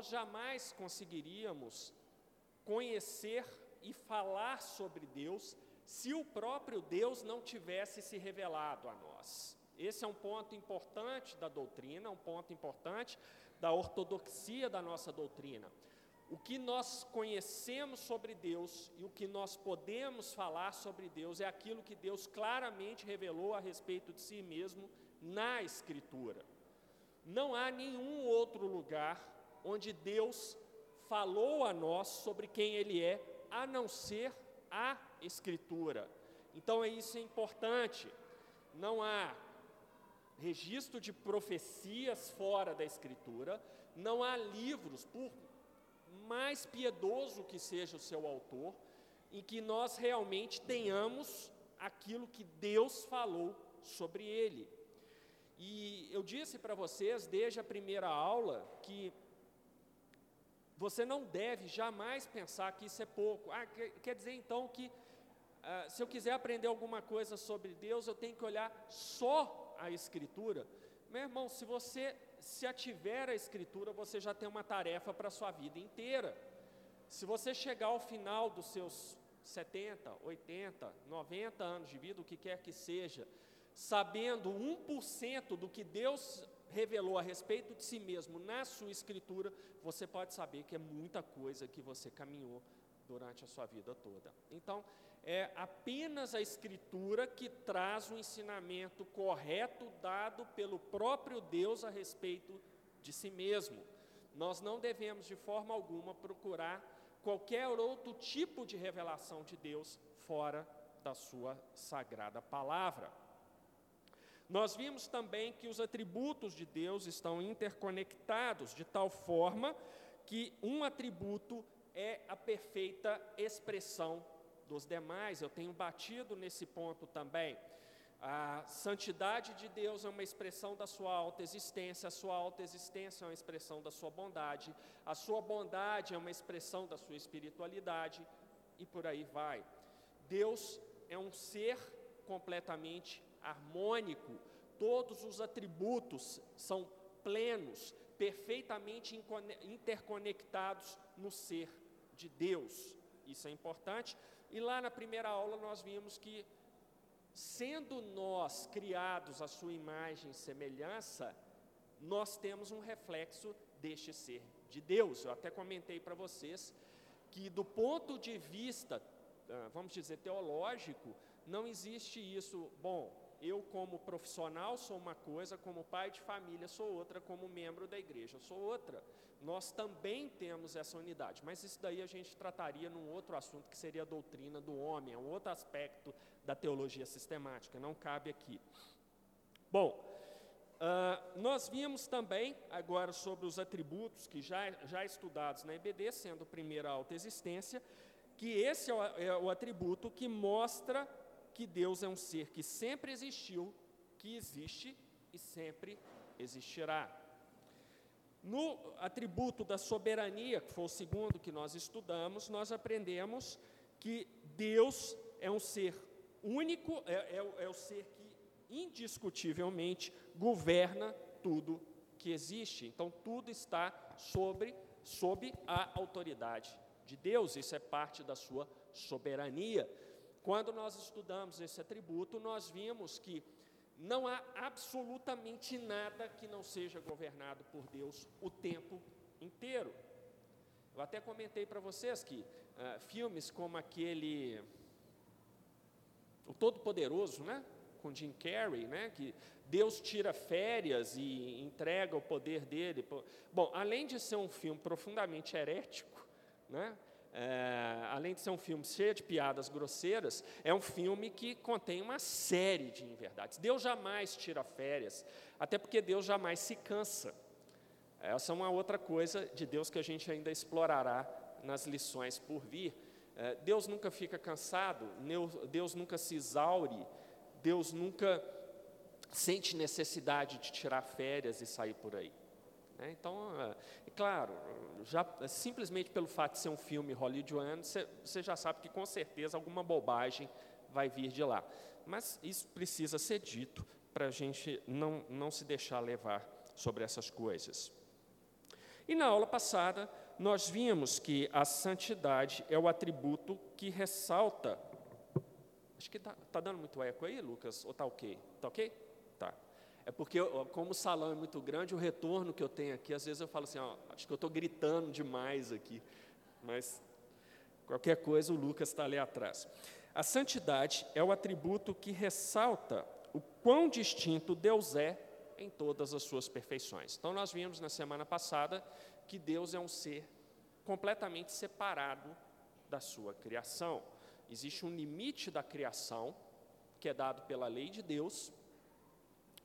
nós jamais conseguiríamos conhecer e falar sobre Deus se o próprio Deus não tivesse se revelado a nós. Esse é um ponto importante da doutrina, um ponto importante da ortodoxia da nossa doutrina. O que nós conhecemos sobre Deus e o que nós podemos falar sobre Deus é aquilo que Deus claramente revelou a respeito de si mesmo na Escritura. Não há nenhum outro lugar onde Deus falou a nós sobre quem Ele é, a não ser a Escritura. Então, é isso é importante. Não há registro de profecias fora da Escritura, não há livros, por mais piedoso que seja o seu autor, em que nós realmente tenhamos aquilo que Deus falou sobre ele. E eu disse para vocês desde a primeira aula que você não deve jamais pensar que isso é pouco. Ah, quer, dizer então que ah, se eu quiser aprender alguma coisa sobre Deus, eu tenho que olhar só a Escritura. Meu irmão, se você se ativer a Escritura, você já tem uma tarefa para a sua vida inteira. Se você chegar ao final dos seus 70, 80, 90 anos de vida, o que quer que seja, sabendo 1% do que Deus revelou a respeito de si mesmo na sua escritura, você pode saber que é muita coisa que você caminhou durante a sua vida toda. Então, é apenas a escritura que traz o ensinamento correto dado pelo próprio Deus a respeito de si mesmo. Nós não devemos de forma alguma procurar qualquer outro tipo de revelação de Deus fora da sua sagrada palavra. Nós vimos também que os atributos de Deus estão interconectados de tal forma que um atributo é a perfeita expressão dos demais. Eu tenho batido nesse ponto também. A santidade de Deus é uma expressão da sua alta existência, a sua alta existência é uma expressão da sua bondade, a sua bondade é uma expressão da sua espiritualidade e por aí vai. Deus é um ser completamente harmônico, todos os atributos são plenos, perfeitamente interconectados no ser de Deus. Isso é importante. E lá na primeira aula nós vimos que, sendo nós criados à sua imagem e semelhança, nós temos um reflexo deste ser de Deus. Eu até comentei para vocês que, do ponto de vista, ah, vamos dizer, teológico, não existe isso. Bom, eu, como profissional, sou uma coisa, como pai de família, sou outra, como membro da igreja, sou outra. Nós também temos essa unidade, mas isso daí a gente trataria num outro assunto que seria a doutrina do homem, é um outro aspecto da teologia sistemática, não cabe aqui. Bom, uh, nós vimos também, agora, sobre os atributos que já, já estudados na EBD, sendo o primeiro a autoexistência, que esse é o, é o atributo que mostra que Deus é um ser que sempre existiu, que existe e sempre existirá. No atributo da soberania, que foi o segundo que nós estudamos, nós aprendemos que Deus é um ser único, é, é, é o ser que indiscutivelmente governa tudo que existe. Então, tudo está sobre, sob a autoridade de Deus, isso é parte da sua soberania. Quando nós estudamos esse atributo, nós vimos que não há absolutamente nada que não seja governado por Deus o tempo inteiro. Eu até comentei para vocês que uh, filmes como aquele O Todo-Poderoso, né? com Jim Carrey, né? que Deus tira férias e entrega o poder dele. Bom, além de ser um filme profundamente herético, né? É, além de ser um filme cheio de piadas grosseiras, é um filme que contém uma série de inverdades. Deus jamais tira férias, até porque Deus jamais se cansa. Essa é uma outra coisa de Deus que a gente ainda explorará nas lições por vir. É, Deus nunca fica cansado, Deus nunca se exaure, Deus nunca sente necessidade de tirar férias e sair por aí. Né? Então, é, claro, já, simplesmente pelo fato de ser um filme hollywoodiano, você, já sabe que com certeza alguma bobagem vai vir de lá. Mas isso precisa ser dito para a gente não, não se deixar levar sobre essas coisas. E na aula passada, nós vimos que a santidade é o atributo que ressalta. Acho que está tá dando muito eco aí, Lucas? Ou está ok? Está ok? Tá. É porque, como o salão é muito grande, o retorno que eu tenho aqui, às vezes eu falo assim, ó, acho que eu estou gritando demais aqui. Mas, qualquer coisa, o Lucas está ali atrás. A santidade é o atributo que ressalta o quão distinto Deus é em todas as suas perfeições. Então, nós vimos na semana passada que Deus é um ser completamente separado da sua criação. Existe um limite da criação, que é dado pela lei de Deus,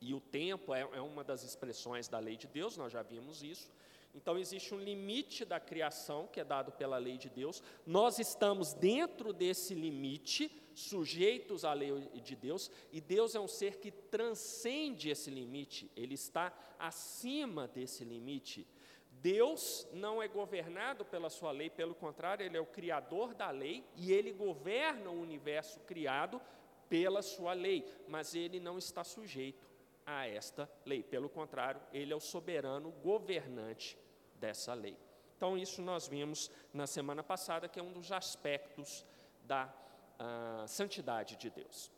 e o tempo é, é uma das expressões da lei de Deus, nós já vimos isso. Então, existe um limite da criação que é dado pela lei de Deus. Nós estamos dentro desse limite, sujeitos à lei de Deus, e Deus é um ser que transcende esse limite, ele está acima desse limite. Deus não é governado pela sua lei, pelo contrário, ele é o criador da lei e ele governa o universo criado pela sua lei, mas ele não está sujeito a esta lei. Pelo contrário, ele é o soberano governante dessa lei. Então, isso nós vimos na semana passada, que é um dos aspectos da uh, santidade de Deus.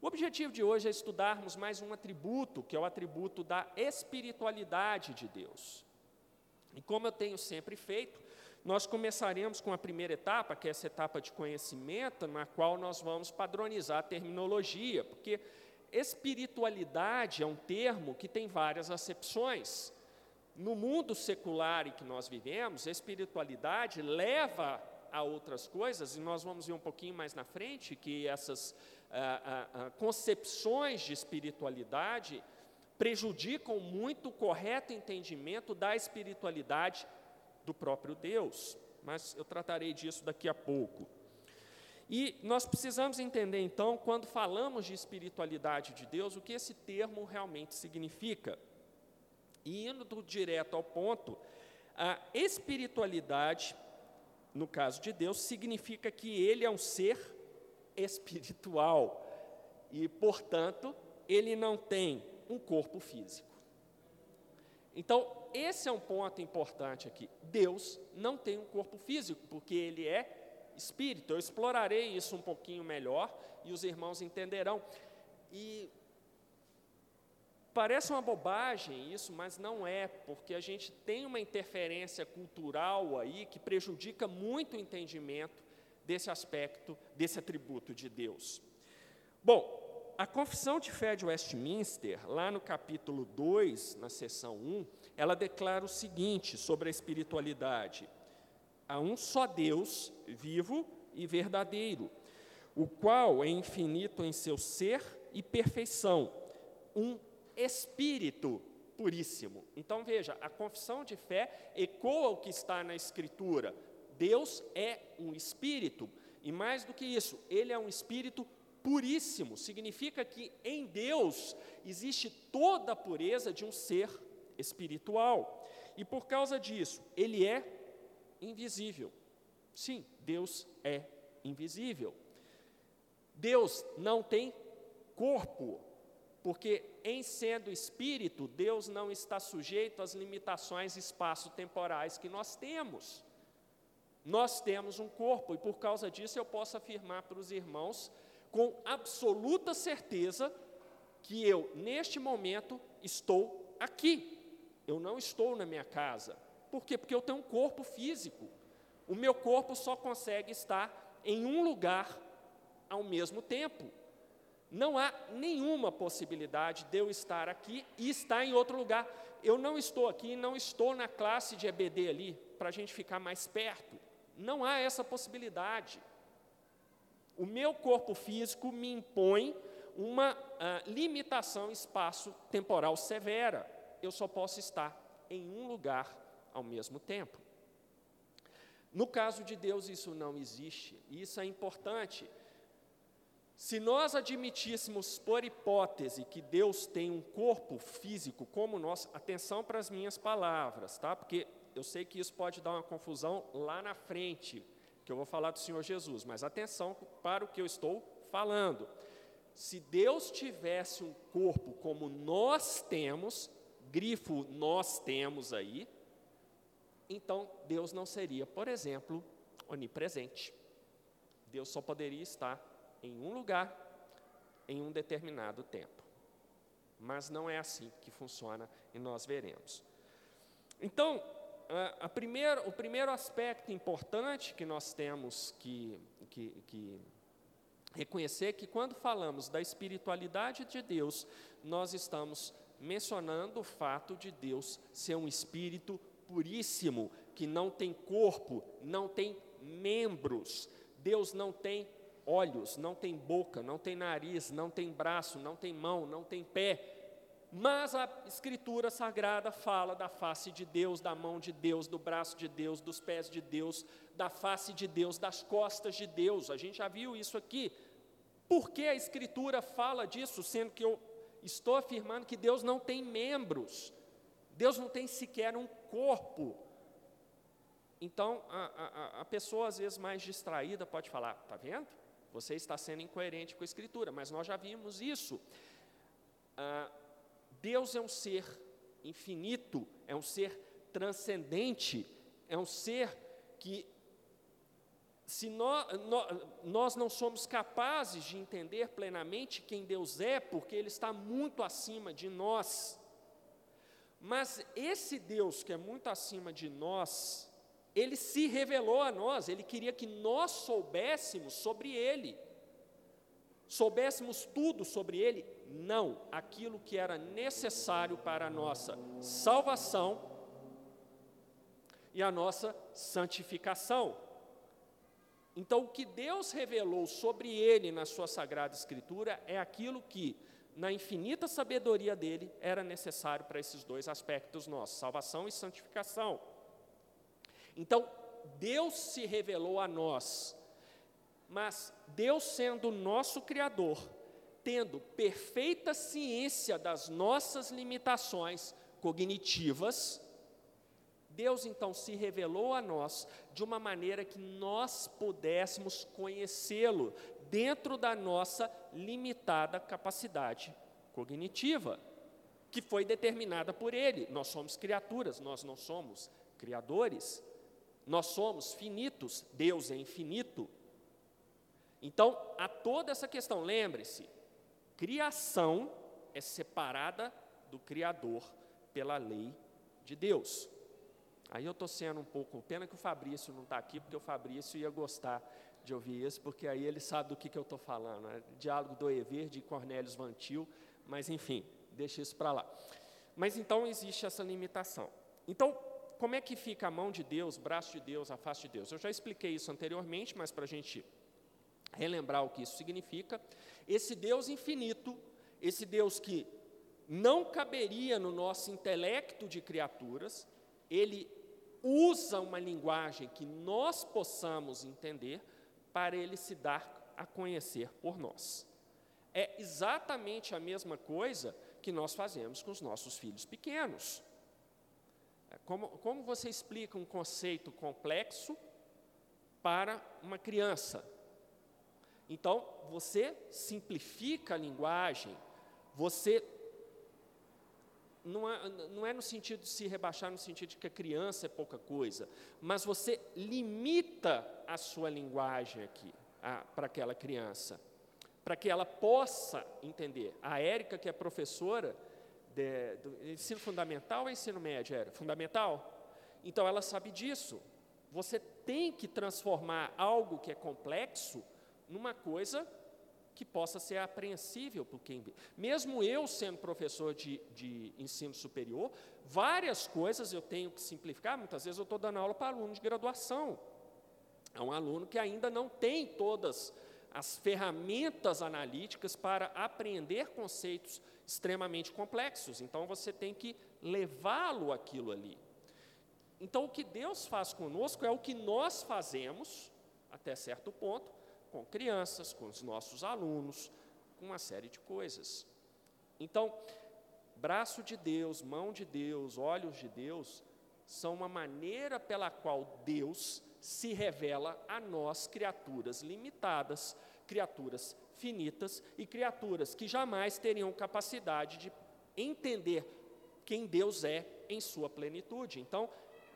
O objetivo de hoje é estudarmos mais um atributo, que é o atributo da espiritualidade de Deus. E como eu tenho sempre feito, nós começaremos com a primeira etapa, que é essa etapa de conhecimento, na qual nós vamos padronizar a terminologia, porque espiritualidade é um termo que tem várias acepções. No mundo secular em que nós vivemos, a espiritualidade leva a outras coisas, e nós vamos ver um pouquinho mais na frente que essas ah, ah, ah, concepções de espiritualidade prejudicam muito o correto entendimento da espiritualidade do próprio Deus. Mas eu tratarei disso daqui a pouco. E nós precisamos entender, então, quando falamos de espiritualidade de Deus, o que esse termo realmente significa. E indo direto ao ponto, a espiritualidade, no caso de Deus, significa que ele é um ser espiritual e, portanto, ele não tem um corpo físico. Então, esse é um ponto importante aqui. Deus não tem um corpo físico, porque ele é espírito. Eu explorarei isso um pouquinho melhor e os irmãos entenderão. E Parece uma bobagem isso, mas não é, porque a gente tem uma interferência cultural aí que prejudica muito o entendimento desse aspecto, desse atributo de Deus. Bom, a Confissão de Fé de Westminster, lá no capítulo 2, na seção 1, ela declara o seguinte sobre a espiritualidade: há um só Deus, vivo e verdadeiro, o qual é infinito em seu ser e perfeição, um Espírito puríssimo. Então veja, a confissão de fé ecoa o que está na Escritura. Deus é um Espírito, e mais do que isso, Ele é um Espírito puríssimo. Significa que em Deus existe toda a pureza de um ser espiritual. E por causa disso, Ele é invisível. Sim, Deus é invisível. Deus não tem corpo, porque em sendo espírito, Deus não está sujeito às limitações espaço-temporais que nós temos. Nós temos um corpo, e por causa disso eu posso afirmar para os irmãos, com absoluta certeza, que eu, neste momento, estou aqui. Eu não estou na minha casa. Por quê? Porque eu tenho um corpo físico. O meu corpo só consegue estar em um lugar ao mesmo tempo. Não há nenhuma possibilidade de eu estar aqui e estar em outro lugar. Eu não estou aqui, não estou na classe de EBD ali, para a gente ficar mais perto. Não há essa possibilidade. O meu corpo físico me impõe uma uh, limitação espaço-temporal severa. Eu só posso estar em um lugar ao mesmo tempo. No caso de Deus, isso não existe, e isso é importante. Se nós admitíssemos por hipótese que Deus tem um corpo físico como nós, atenção para as minhas palavras, tá? Porque eu sei que isso pode dar uma confusão lá na frente, que eu vou falar do Senhor Jesus, mas atenção para o que eu estou falando. Se Deus tivesse um corpo como nós temos, grifo nós temos aí, então Deus não seria, por exemplo, onipresente. Deus só poderia estar em um lugar, em um determinado tempo. Mas não é assim que funciona e nós veremos. Então, a, o primeiro aspecto importante que nós temos que, que, que reconhecer que quando falamos da espiritualidade de Deus, nós estamos mencionando o fato de Deus ser um espírito puríssimo, que não tem corpo, não tem membros. Deus não tem olhos, não tem boca, não tem nariz, não tem braço, não tem mão, não tem pé. Mas a Escritura Sagrada fala da face de Deus, da mão de Deus, do braço de Deus, dos pés de Deus, da face de Deus, das costas de Deus. A gente já viu isso aqui. Por que a Escritura fala disso, sendo que eu estou afirmando que Deus não tem membros, Deus não tem sequer um corpo? Então, a, a, a pessoa, às vezes mais distraída, pode falar: está vendo? Você está sendo incoerente com a Escritura, mas nós já vimos isso. Ah, Deus é um ser infinito, é um ser transcendente, é um ser que, se nós, nós não somos capazes de entender plenamente quem Deus é, porque Ele está muito acima de nós, mas esse Deus que é muito acima de nós, Ele se revelou a nós, Ele queria que nós soubéssemos sobre Ele soubéssemos tudo sobre ele, não, aquilo que era necessário para a nossa salvação e a nossa santificação. Então, o que Deus revelou sobre ele na sua sagrada Escritura é aquilo que, na infinita sabedoria dele, era necessário para esses dois aspectos nossos, salvação e santificação. Então, Deus se revelou a nós mas Deus, sendo nosso Criador, tendo perfeita ciência das nossas limitações cognitivas, Deus então se revelou a nós de uma maneira que nós pudéssemos conhecê-lo dentro da nossa limitada capacidade cognitiva, que foi determinada por Ele. Nós somos criaturas, nós não somos criadores. Nós somos finitos, Deus é infinito. Então, há toda essa questão, lembre-se, criação é separada do Criador pela lei de Deus. Aí eu estou sendo um pouco, pena que o Fabrício não está aqui, porque o Fabrício ia gostar de ouvir isso, porque aí ele sabe do que, que eu estou falando. Né? Diálogo do Ever, de Cornélios Vantil, mas enfim, deixa isso para lá. Mas então existe essa limitação. Então, como é que fica a mão de Deus, braço de Deus, a face de Deus? Eu já expliquei isso anteriormente, mas para a gente relembrar o que isso significa. Esse Deus infinito, esse Deus que não caberia no nosso intelecto de criaturas, ele usa uma linguagem que nós possamos entender para ele se dar a conhecer por nós. É exatamente a mesma coisa que nós fazemos com os nossos filhos pequenos. É como, como você explica um conceito complexo para uma criança? Então, você simplifica a linguagem, você não é, não é, no sentido de se rebaixar, no sentido de que a criança é pouca coisa, mas você limita a sua linguagem aqui para aquela criança, para que ela possa entender. A Érica, que é professora de, do ensino fundamental ou ensino médio? Era fundamental? Então ela sabe disso. Você tem que transformar algo que é complexo numa coisa que possa ser apreensível por quem vê. Mesmo eu sendo professor de, de ensino superior, várias coisas eu tenho que simplificar. Muitas vezes eu estou dando aula para aluno de graduação. É um aluno que ainda não tem todas as ferramentas analíticas para apreender conceitos extremamente complexos. Então você tem que levá-lo aquilo ali. Então o que Deus faz conosco é o que nós fazemos até certo ponto com crianças, com os nossos alunos, com uma série de coisas. Então, braço de Deus, mão de Deus, olhos de Deus, são uma maneira pela qual Deus se revela a nós, criaturas limitadas, criaturas finitas e criaturas que jamais teriam capacidade de entender quem Deus é em sua plenitude. Então,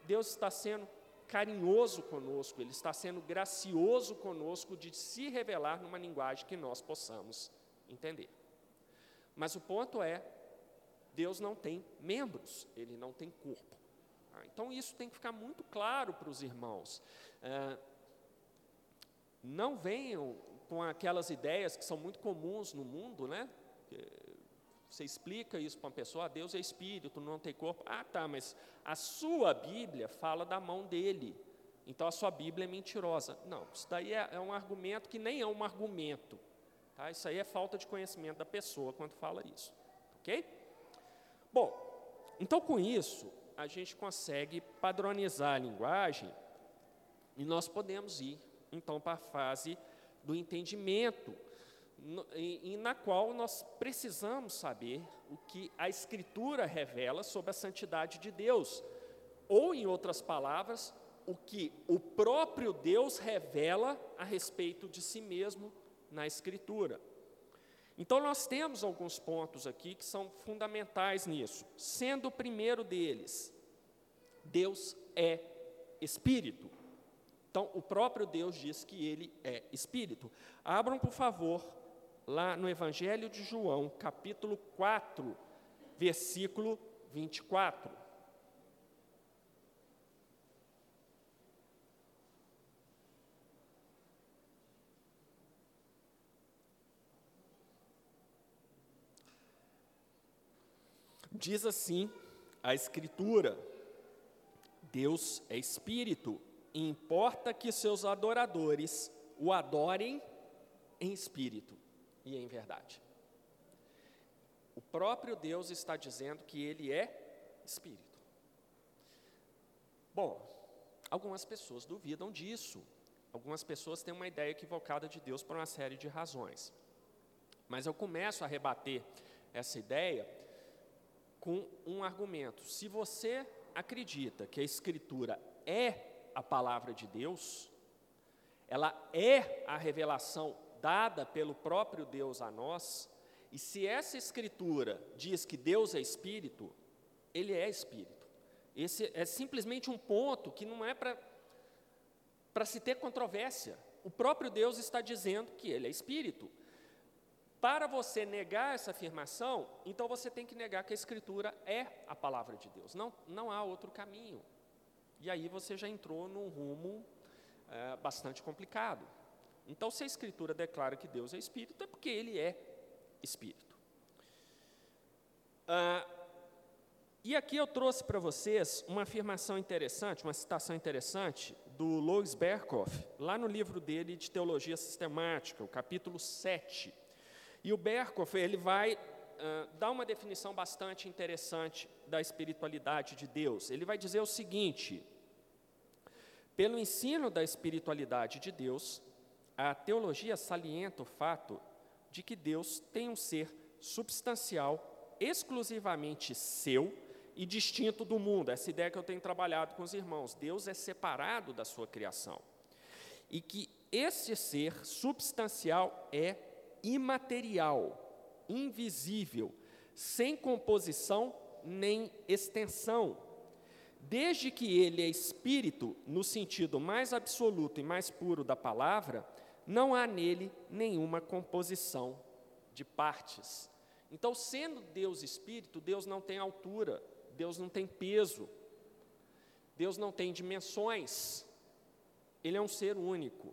Deus está sendo carinhoso conosco, Ele está sendo gracioso conosco de se revelar numa linguagem que nós possamos entender. Mas o ponto é, Deus não tem membros, Ele não tem corpo. Ah, então isso tem que ficar muito claro para os irmãos. Ah, não venham com aquelas ideias que são muito comuns no mundo, né? Você explica isso para uma pessoa, ah, Deus é espírito, não tem corpo. Ah, tá, mas a sua Bíblia fala da mão dele. Então a sua Bíblia é mentirosa. Não, isso daí é, é um argumento que nem é um argumento. Tá? Isso aí é falta de conhecimento da pessoa quando fala isso. Ok? Bom, então com isso, a gente consegue padronizar a linguagem e nós podemos ir, então, para a fase do entendimento, em, na qual nós precisamos saber o que a Escritura revela sobre a santidade de Deus, ou, em outras palavras, o que o próprio Deus revela a respeito de si mesmo na Escritura. Então, nós temos alguns pontos aqui que são fundamentais nisso, sendo o primeiro deles, Deus é Espírito. Então, o próprio Deus diz que ele é Espírito. Abram, por favor, lá no Evangelho de João, capítulo 4, versículo 24. Diz assim a Escritura: Deus é Espírito e importa que seus adoradores o adorem em espírito e em verdade. O próprio Deus está dizendo que ele é espírito. Bom, algumas pessoas duvidam disso. Algumas pessoas têm uma ideia equivocada de Deus por uma série de razões. Mas eu começo a rebater essa ideia com um argumento. Se você acredita que a Escritura é a palavra de Deus, ela é a revelação dada pelo próprio Deus a nós, e se essa escritura diz que Deus é espírito, ele é espírito. Esse é simplesmente um ponto que não é para se ter controvérsia. O próprio Deus está dizendo que ele é espírito. Para você negar essa afirmação, então você tem que negar que a Escritura é a palavra de Deus. Não, não há outro caminho. E aí você já entrou num rumo é, bastante complicado. Então, se a Escritura declara que Deus é Espírito, é porque Ele é Espírito. Ah, e aqui eu trouxe para vocês uma afirmação interessante, uma citação interessante do Louis Berkhoff, lá no livro dele de Teologia Sistemática, o capítulo 7. E o Berkhoff, ele vai uh, dá uma definição bastante interessante da espiritualidade de Deus. Ele vai dizer o seguinte: pelo ensino da espiritualidade de Deus, a teologia salienta o fato de que Deus tem um ser substancial, exclusivamente seu e distinto do mundo. Essa ideia que eu tenho trabalhado com os irmãos. Deus é separado da sua criação. E que esse ser substancial é imaterial, invisível, sem composição nem extensão. Desde que ele é espírito, no sentido mais absoluto e mais puro da palavra, não há nele nenhuma composição de partes. Então, sendo Deus espírito, Deus não tem altura, Deus não tem peso, Deus não tem dimensões, Ele é um ser único.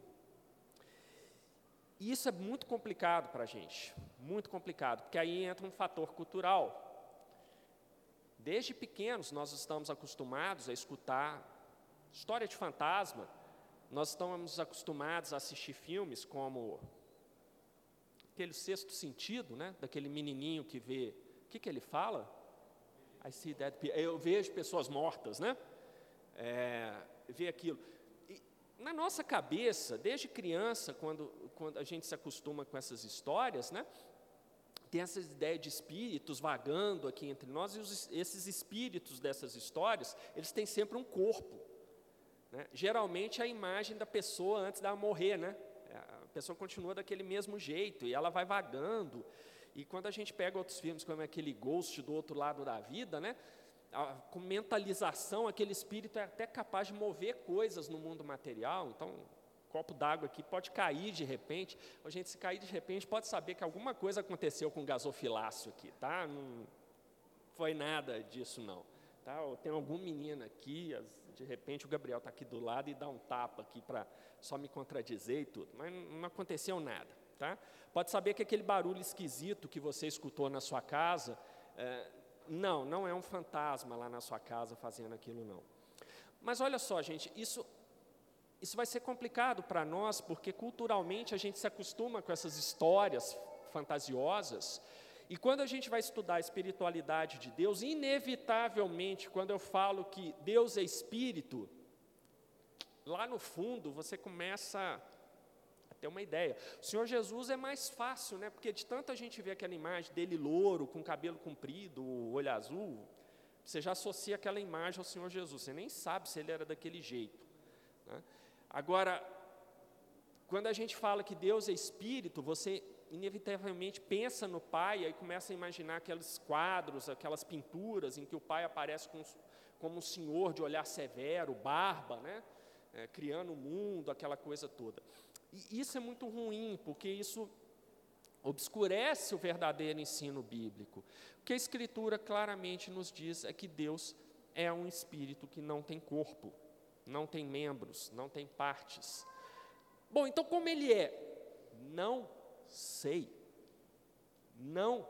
E isso é muito complicado para a gente, muito complicado, porque aí entra um fator cultural. Desde pequenos nós estamos acostumados a escutar história de fantasma, nós estamos acostumados a assistir filmes como aquele sexto sentido, né? Daquele menininho que vê, o que, que ele fala? I see dead people. Eu vejo pessoas mortas, né? É, vê aquilo na nossa cabeça, desde criança, quando, quando a gente se acostuma com essas histórias, né, tem essa ideia de espíritos vagando aqui entre nós, e os, esses espíritos dessas histórias, eles têm sempre um corpo. Né? Geralmente a imagem da pessoa antes dela morrer, né? a pessoa continua daquele mesmo jeito, e ela vai vagando. E quando a gente pega outros filmes, como aquele Ghost do outro lado da vida, né? com mentalização, aquele espírito é até capaz de mover coisas no mundo material. Então, um copo d'água aqui pode cair de repente. A gente, se cair de repente, pode saber que alguma coisa aconteceu com o gasofilácio aqui, tá? Não foi nada disso, não. Tá? Ou tem algum menino aqui, de repente o Gabriel está aqui do lado e dá um tapa aqui para só me contradizer e tudo. Mas não aconteceu nada. Tá? Pode saber que aquele barulho esquisito que você escutou na sua casa, é, não, não é um fantasma lá na sua casa fazendo aquilo, não. Mas olha só, gente, isso, isso vai ser complicado para nós, porque culturalmente a gente se acostuma com essas histórias fantasiosas, e quando a gente vai estudar a espiritualidade de Deus, inevitavelmente, quando eu falo que Deus é espírito, lá no fundo você começa ter uma ideia. O Senhor Jesus é mais fácil, né? Porque de tanto a gente vê aquela imagem dele louro, com cabelo comprido, olho azul, você já associa aquela imagem ao Senhor Jesus. Você nem sabe se ele era daquele jeito. Né? Agora, quando a gente fala que Deus é espírito, você inevitavelmente pensa no Pai e começa a imaginar aqueles quadros, aquelas pinturas em que o Pai aparece com, como um senhor de olhar severo, barba, né? É, criando o mundo, aquela coisa toda. E isso é muito ruim, porque isso obscurece o verdadeiro ensino bíblico. O que a Escritura claramente nos diz é que Deus é um espírito que não tem corpo, não tem membros, não tem partes. Bom, então como ele é? Não sei. Não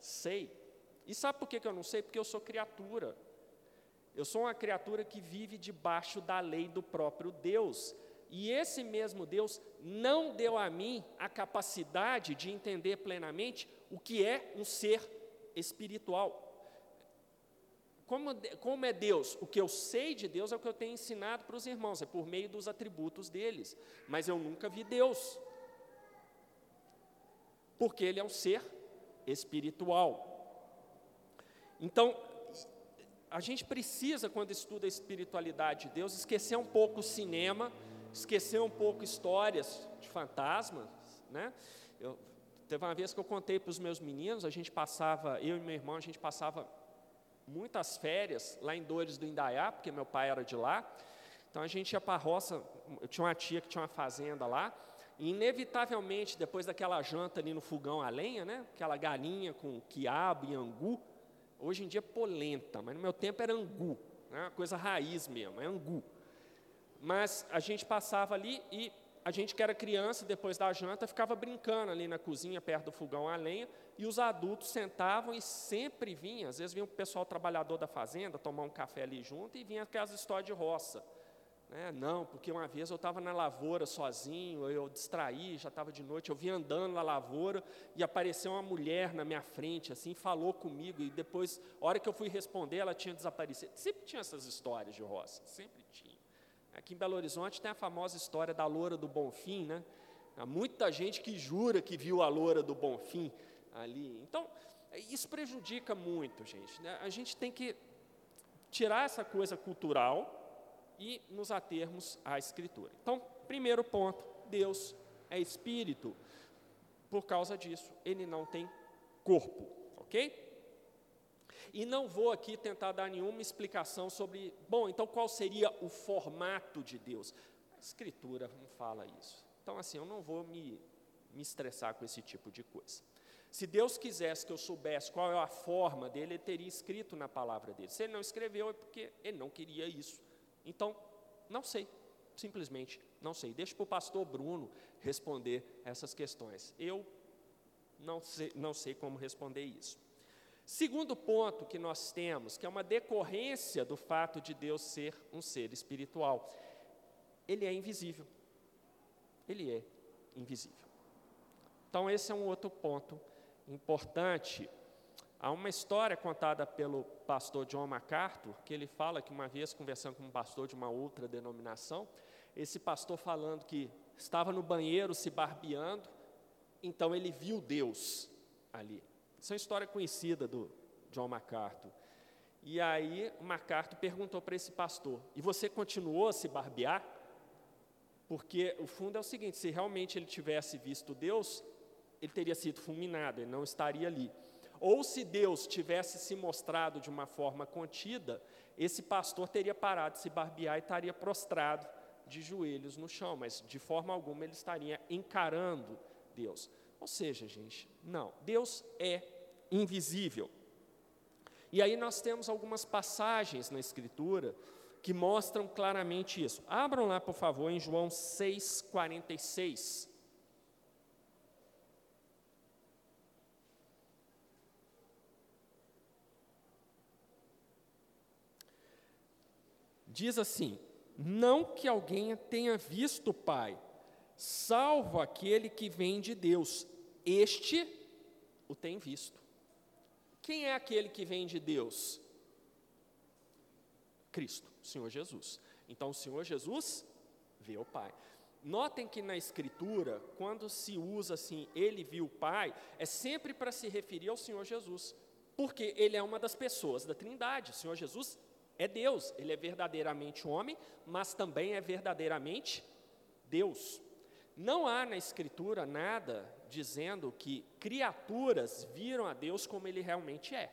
sei. E sabe por que eu não sei? Porque eu sou criatura. Eu sou uma criatura que vive debaixo da lei do próprio Deus. E esse mesmo Deus não deu a mim a capacidade de entender plenamente o que é um ser espiritual. Como, como é Deus? O que eu sei de Deus é o que eu tenho ensinado para os irmãos, é por meio dos atributos deles. Mas eu nunca vi Deus. Porque Ele é um ser espiritual. Então, a gente precisa, quando estuda a espiritualidade de Deus, esquecer um pouco o cinema esquecer um pouco histórias de fantasmas, né? Eu, teve uma vez que eu contei para os meus meninos, a gente passava, eu e meu irmão, a gente passava muitas férias lá em Dores do Indaiá, porque meu pai era de lá. Então a gente ia para a roça, eu tinha uma tia que tinha uma fazenda lá, inevitavelmente, depois daquela janta ali no fogão a lenha, né, aquela galinha com quiabo e angu, hoje em dia é polenta, mas no meu tempo era angu, né, uma coisa raiz mesmo, é angu. Mas a gente passava ali e a gente que era criança, depois da janta, ficava brincando ali na cozinha, perto do fogão a lenha, e os adultos sentavam e sempre vinha, às vezes vinha o pessoal trabalhador da fazenda tomar um café ali junto, e vinha aquelas histórias de roça. Né? Não, porque uma vez eu estava na lavoura sozinho, eu distraí, já estava de noite, eu vim andando na lavoura e apareceu uma mulher na minha frente, assim, falou comigo, e depois, a hora que eu fui responder, ela tinha desaparecido. Sempre tinha essas histórias de roça, sempre tinha. Aqui em Belo Horizonte tem a famosa história da loura do Bonfim, né? Há muita gente que jura que viu a loura do Bonfim ali. Então, isso prejudica muito, gente. Né? A gente tem que tirar essa coisa cultural e nos atermos à Escritura. Então, primeiro ponto: Deus é espírito. Por causa disso, ele não tem corpo, ok? E não vou aqui tentar dar nenhuma explicação sobre, bom, então qual seria o formato de Deus? A Escritura não fala isso. Então, assim, eu não vou me, me estressar com esse tipo de coisa. Se Deus quisesse que eu soubesse qual é a forma dele, ele teria escrito na palavra dele. Se ele não escreveu, é porque ele não queria isso. Então, não sei, simplesmente não sei. Deixa para o pastor Bruno responder essas questões. Eu não sei, não sei como responder isso. Segundo ponto que nós temos, que é uma decorrência do fato de Deus ser um ser espiritual, ele é invisível. Ele é invisível. Então, esse é um outro ponto importante. Há uma história contada pelo pastor John MacArthur, que ele fala que uma vez, conversando com um pastor de uma outra denominação, esse pastor falando que estava no banheiro se barbeando, então ele viu Deus ali. Isso é uma história conhecida do John MacArthur. E aí MacArthur perguntou para esse pastor: "E você continuou a se barbear?" Porque o fundo é o seguinte: se realmente ele tivesse visto Deus, ele teria sido fulminado, ele não estaria ali. Ou se Deus tivesse se mostrado de uma forma contida, esse pastor teria parado de se barbear e estaria prostrado de joelhos no chão, mas de forma alguma ele estaria encarando Deus. Ou seja, gente, não, Deus é invisível. E aí nós temos algumas passagens na Escritura que mostram claramente isso. Abram lá, por favor, em João 6,46. Diz assim: Não que alguém tenha visto o Pai, salvo aquele que vem de Deus, este o tem visto. Quem é aquele que vem de Deus? Cristo, o Senhor Jesus. Então, o Senhor Jesus vê o Pai. Notem que na Escritura, quando se usa assim, ele viu o Pai, é sempre para se referir ao Senhor Jesus, porque ele é uma das pessoas da Trindade. O Senhor Jesus é Deus, ele é verdadeiramente homem, mas também é verdadeiramente Deus. Não há na Escritura nada dizendo que criaturas viram a Deus como ele realmente é.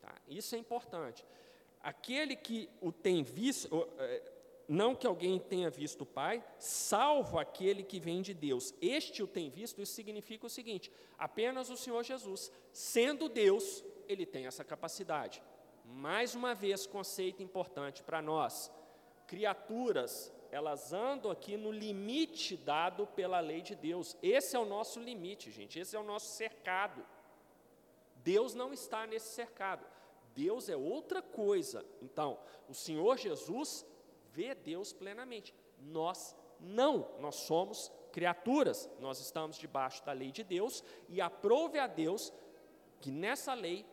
Tá? Isso é importante. Aquele que o tem visto, é, não que alguém tenha visto o Pai, salvo aquele que vem de Deus. Este o tem visto, isso significa o seguinte: apenas o Senhor Jesus, sendo Deus, ele tem essa capacidade. Mais uma vez, conceito importante para nós: criaturas, elas andam aqui no limite dado pela lei de Deus. Esse é o nosso limite, gente, esse é o nosso cercado. Deus não está nesse cercado. Deus é outra coisa. Então, o Senhor Jesus vê Deus plenamente. Nós não, nós somos criaturas, nós estamos debaixo da lei de Deus e aprove a Deus que nessa lei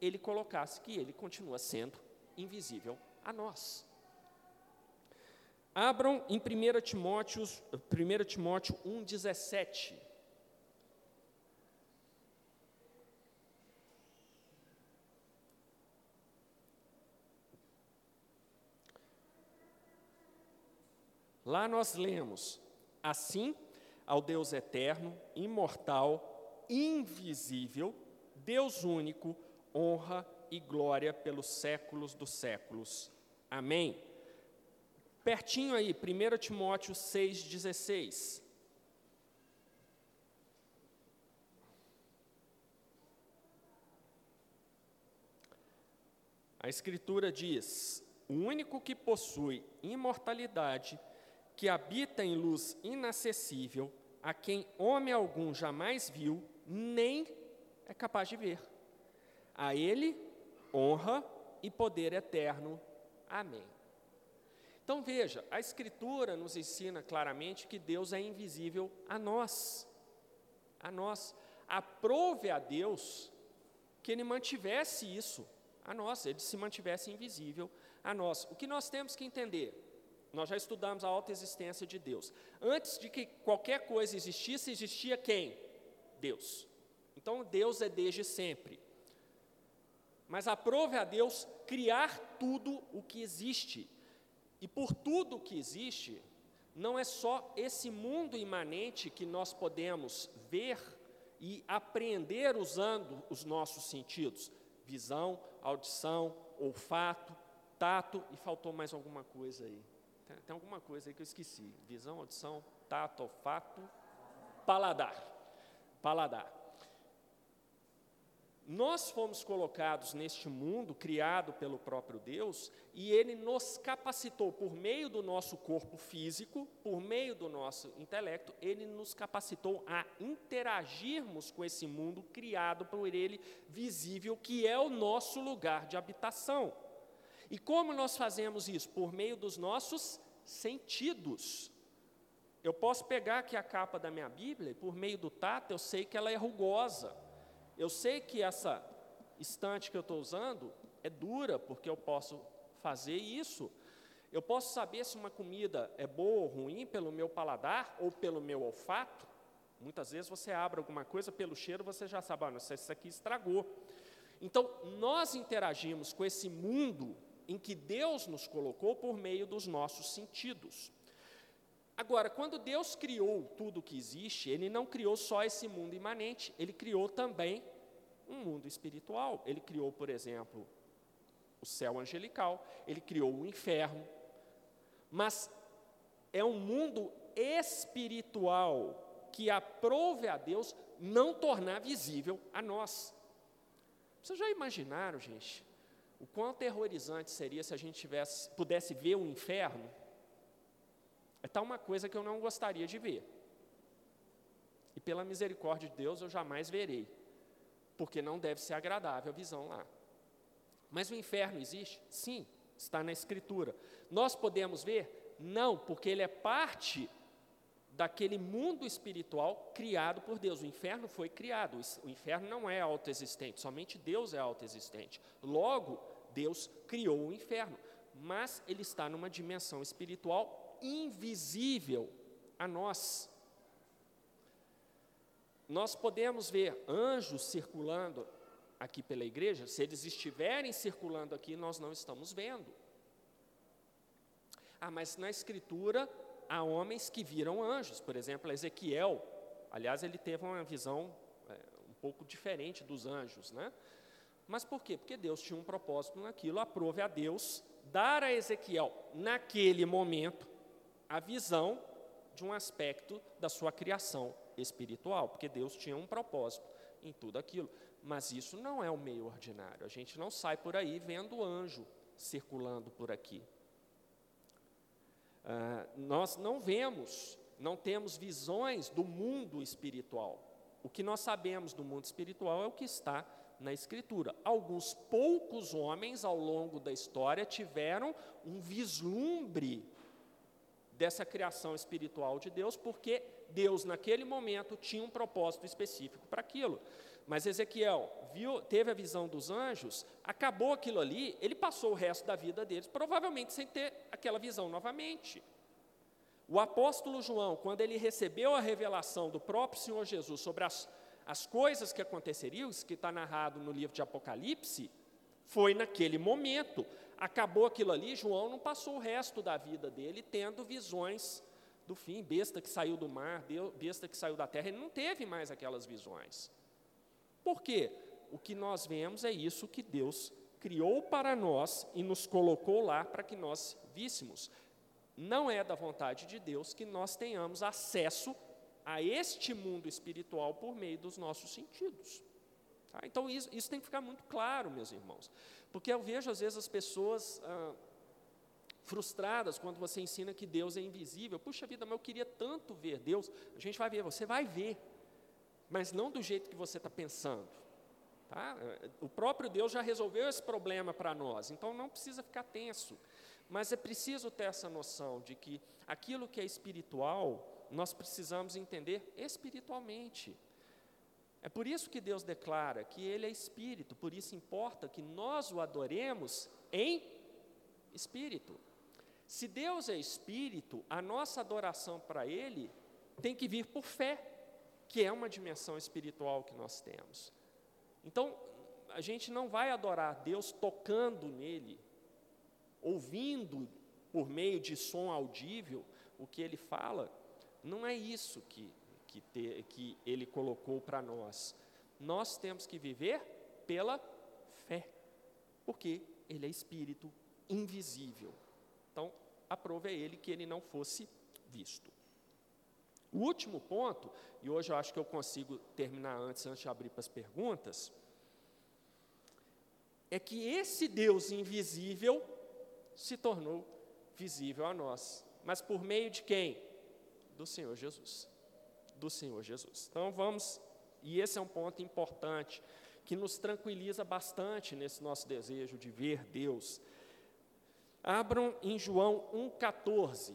ele colocasse que ele continua sendo invisível a nós. Abram em 1 Timóteo, 1 Timóteo 1,17. Lá nós lemos: Assim, ao Deus eterno, imortal, invisível, Deus único, honra e glória pelos séculos dos séculos. Amém. Pertinho aí, 1 Timóteo 6,16. A Escritura diz: O único que possui imortalidade, que habita em luz inacessível, a quem homem algum jamais viu, nem é capaz de ver. A Ele honra e poder eterno. Amém. Então veja, a Escritura nos ensina claramente que Deus é invisível a nós. A nós. Aprove a Deus que Ele mantivesse isso a nós, Ele se mantivesse invisível a nós. O que nós temos que entender? Nós já estudamos a alta existência de Deus. Antes de que qualquer coisa existisse, existia quem? Deus. Então Deus é desde sempre mas aprove a Deus criar tudo o que existe. E por tudo o que existe, não é só esse mundo imanente que nós podemos ver e aprender usando os nossos sentidos: visão, audição, olfato, tato, e faltou mais alguma coisa aí. Tem, tem alguma coisa aí que eu esqueci: visão, audição, tato, olfato, paladar. Paladar. Nós fomos colocados neste mundo criado pelo próprio Deus e Ele nos capacitou por meio do nosso corpo físico, por meio do nosso intelecto, Ele nos capacitou a interagirmos com esse mundo criado por Ele, visível, que é o nosso lugar de habitação. E como nós fazemos isso? Por meio dos nossos sentidos. Eu posso pegar aqui a capa da minha Bíblia e, por meio do tato, eu sei que ela é rugosa eu sei que essa estante que eu estou usando é dura, porque eu posso fazer isso. Eu posso saber se uma comida é boa ou ruim pelo meu paladar ou pelo meu olfato. Muitas vezes você abre alguma coisa pelo cheiro, você já sabe, ah, não, isso aqui estragou. Então, nós interagimos com esse mundo em que Deus nos colocou por meio dos nossos sentidos. Agora, quando Deus criou tudo o que existe, Ele não criou só esse mundo imanente, Ele criou também um mundo espiritual. Ele criou, por exemplo, o céu angelical, ele criou o inferno, mas é um mundo espiritual que aprove a Deus não tornar visível a nós. Vocês já imaginaram, gente, o quão aterrorizante seria se a gente tivesse, pudesse ver o inferno? É tal uma coisa que eu não gostaria de ver. E pela misericórdia de Deus eu jamais verei, porque não deve ser agradável a visão lá. Mas o inferno existe? Sim, está na Escritura. Nós podemos ver? Não, porque ele é parte daquele mundo espiritual criado por Deus. O inferno foi criado, o inferno não é autoexistente, somente Deus é autoexistente. Logo, Deus criou o inferno, mas ele está numa dimensão espiritual invisível a nós. Nós podemos ver anjos circulando aqui pela igreja, se eles estiverem circulando aqui, nós não estamos vendo. Ah, mas na Escritura há homens que viram anjos, por exemplo, Ezequiel, aliás, ele teve uma visão é, um pouco diferente dos anjos, né? Mas por quê? Porque Deus tinha um propósito naquilo, aprove a Deus dar a Ezequiel, naquele momento, a visão de um aspecto da sua criação espiritual, porque Deus tinha um propósito em tudo aquilo. Mas isso não é o meio ordinário, a gente não sai por aí vendo anjo circulando por aqui. Ah, nós não vemos, não temos visões do mundo espiritual. O que nós sabemos do mundo espiritual é o que está na Escritura. Alguns poucos homens ao longo da história tiveram um vislumbre dessa criação espiritual de Deus, porque Deus, naquele momento, tinha um propósito específico para aquilo. Mas Ezequiel viu, teve a visão dos anjos, acabou aquilo ali, ele passou o resto da vida deles, provavelmente sem ter aquela visão novamente. O apóstolo João, quando ele recebeu a revelação do próprio Senhor Jesus sobre as, as coisas que aconteceriam, isso que está narrado no livro de Apocalipse, foi naquele momento. Acabou aquilo ali, João não passou o resto da vida dele tendo visões do fim, besta que saiu do mar, besta que saiu da terra, ele não teve mais aquelas visões. Por quê? O que nós vemos é isso que Deus criou para nós e nos colocou lá para que nós víssemos. Não é da vontade de Deus que nós tenhamos acesso a este mundo espiritual por meio dos nossos sentidos. Tá? Então, isso, isso, tem que ficar muito claro, meus irmãos. Porque eu vejo, às vezes, as pessoas ah, frustradas quando você ensina que Deus é invisível. Puxa vida, mas eu queria tanto ver Deus. A gente vai ver, você vai ver mas não do jeito que você está pensando. Tá? O próprio Deus já resolveu esse problema para nós, então não precisa ficar tenso. Mas é preciso ter essa noção de que aquilo que é espiritual, nós precisamos entender espiritualmente. É por isso que Deus declara que Ele é espírito, por isso importa que nós o adoremos em espírito. Se Deus é espírito, a nossa adoração para Ele tem que vir por fé que é uma dimensão espiritual que nós temos. Então, a gente não vai adorar Deus tocando nele, ouvindo por meio de som audível o que ele fala. Não é isso que, que, te, que ele colocou para nós. Nós temos que viver pela fé, porque ele é espírito invisível. Então, aprove a ele que ele não fosse visto. O último ponto, e hoje eu acho que eu consigo terminar antes, antes de abrir para as perguntas, é que esse Deus invisível se tornou visível a nós. Mas por meio de quem? Do Senhor Jesus. Do Senhor Jesus. Então vamos, e esse é um ponto importante, que nos tranquiliza bastante nesse nosso desejo de ver Deus. Abram em João 1,14.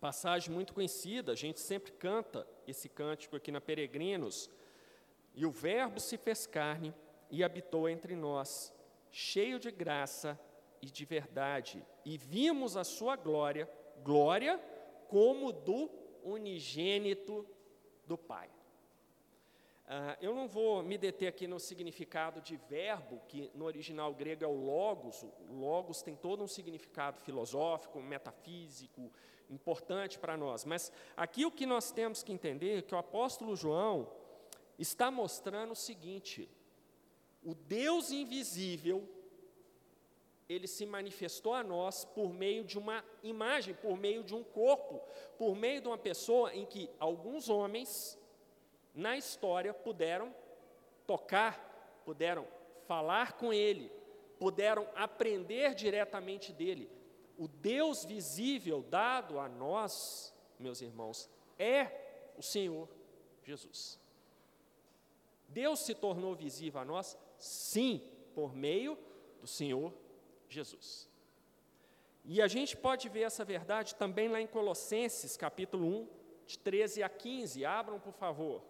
Passagem muito conhecida, a gente sempre canta esse cântico aqui na Peregrinos. E o Verbo se fez carne e habitou entre nós, cheio de graça e de verdade, e vimos a sua glória, glória como do unigênito do Pai. Uh, eu não vou me deter aqui no significado de verbo, que no original grego é o logos. O logos tem todo um significado filosófico, metafísico, importante para nós. Mas aqui o que nós temos que entender é que o apóstolo João está mostrando o seguinte: o Deus invisível, ele se manifestou a nós por meio de uma imagem, por meio de um corpo, por meio de uma pessoa em que alguns homens na história puderam tocar, puderam falar com ele, puderam aprender diretamente dele. O Deus visível dado a nós, meus irmãos, é o Senhor Jesus. Deus se tornou visível a nós, sim, por meio do Senhor Jesus. E a gente pode ver essa verdade também lá em Colossenses, capítulo 1, de 13 a 15. Abram, por favor.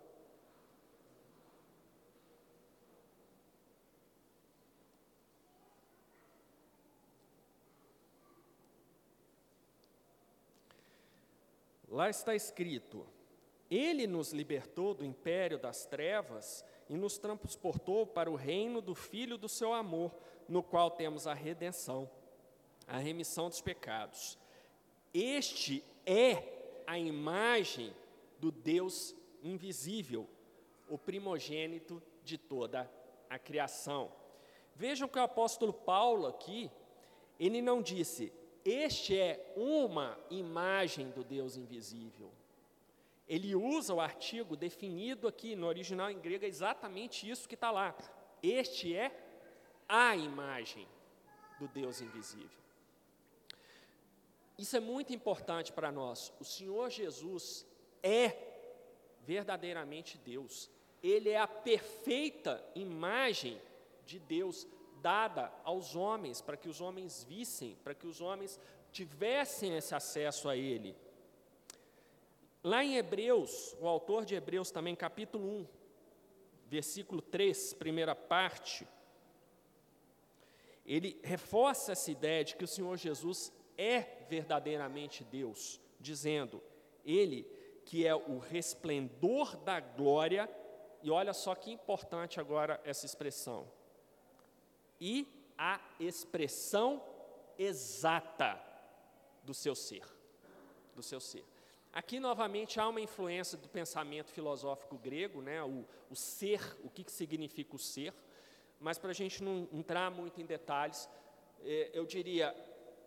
Lá está escrito: Ele nos libertou do império das trevas e nos transportou para o reino do Filho do seu amor, no qual temos a redenção, a remissão dos pecados. Este é a imagem do Deus invisível, o primogênito de toda a criação. Vejam que o apóstolo Paulo aqui, ele não disse, este é uma imagem do Deus invisível. Ele usa o artigo definido aqui no original em grego, é exatamente isso que está lá. Este é a imagem do Deus invisível. Isso é muito importante para nós. O Senhor Jesus é verdadeiramente Deus. Ele é a perfeita imagem de Deus dada aos homens, para que os homens vissem, para que os homens tivessem esse acesso a Ele. Lá em Hebreus, o autor de Hebreus também, capítulo 1, versículo 3, primeira parte, ele reforça essa ideia de que o Senhor Jesus é verdadeiramente Deus, dizendo: Ele que é o resplendor da glória, e olha só que importante agora essa expressão, e a expressão exata do seu ser, do seu ser. Aqui novamente há uma influência do pensamento filosófico grego, né, o, o ser, o que, que significa o ser, mas para a gente não entrar muito em detalhes, é, eu diria,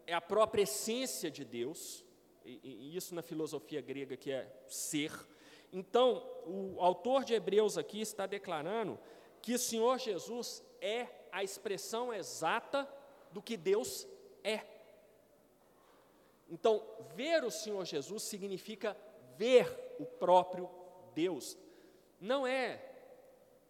é a própria essência de Deus, e, e isso na filosofia grega que é ser. Então, o autor de Hebreus aqui está declarando que o Senhor Jesus é a expressão exata do que Deus é. Então, ver o Senhor Jesus significa ver o próprio Deus. Não é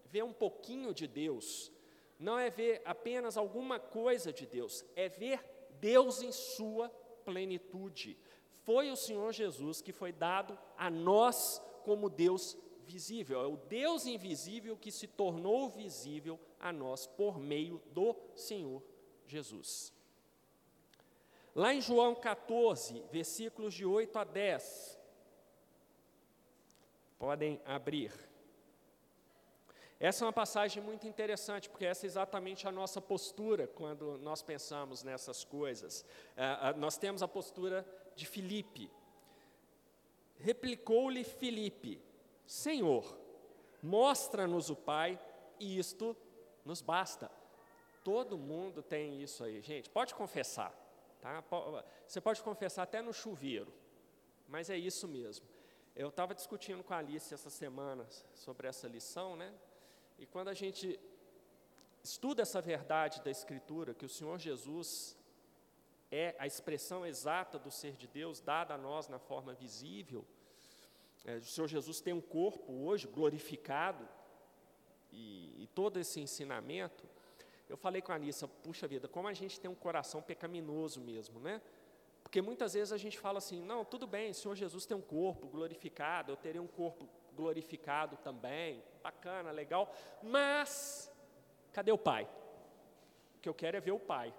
ver um pouquinho de Deus, não é ver apenas alguma coisa de Deus, é ver Deus em sua plenitude. Foi o Senhor Jesus que foi dado a nós como Deus visível, é o Deus invisível que se tornou visível a nós por meio do Senhor Jesus. Lá em João 14, versículos de 8 a 10, podem abrir. Essa é uma passagem muito interessante, porque essa é exatamente a nossa postura quando nós pensamos nessas coisas. Uh, uh, nós temos a postura de Filipe. Replicou-lhe Filipe: Senhor, mostra-nos o Pai, e isto nos basta. Todo mundo tem isso aí, gente. Pode confessar, tá? Você pode confessar até no chuveiro, mas é isso mesmo. Eu estava discutindo com a Alice essa semana sobre essa lição, né? E quando a gente estuda essa verdade da Escritura, que o Senhor Jesus é a expressão exata do ser de Deus, dada a nós na forma visível, é, o Senhor Jesus tem um corpo hoje glorificado, e, e, todo esse ensinamento, eu falei com a Alissa, puxa vida, como a gente tem um coração pecaminoso mesmo, né? Porque muitas vezes a gente fala assim, não, tudo bem, o Senhor Jesus tem um corpo glorificado, eu terei um corpo glorificado também, bacana, legal, mas cadê o Pai? O que eu quero é ver o Pai.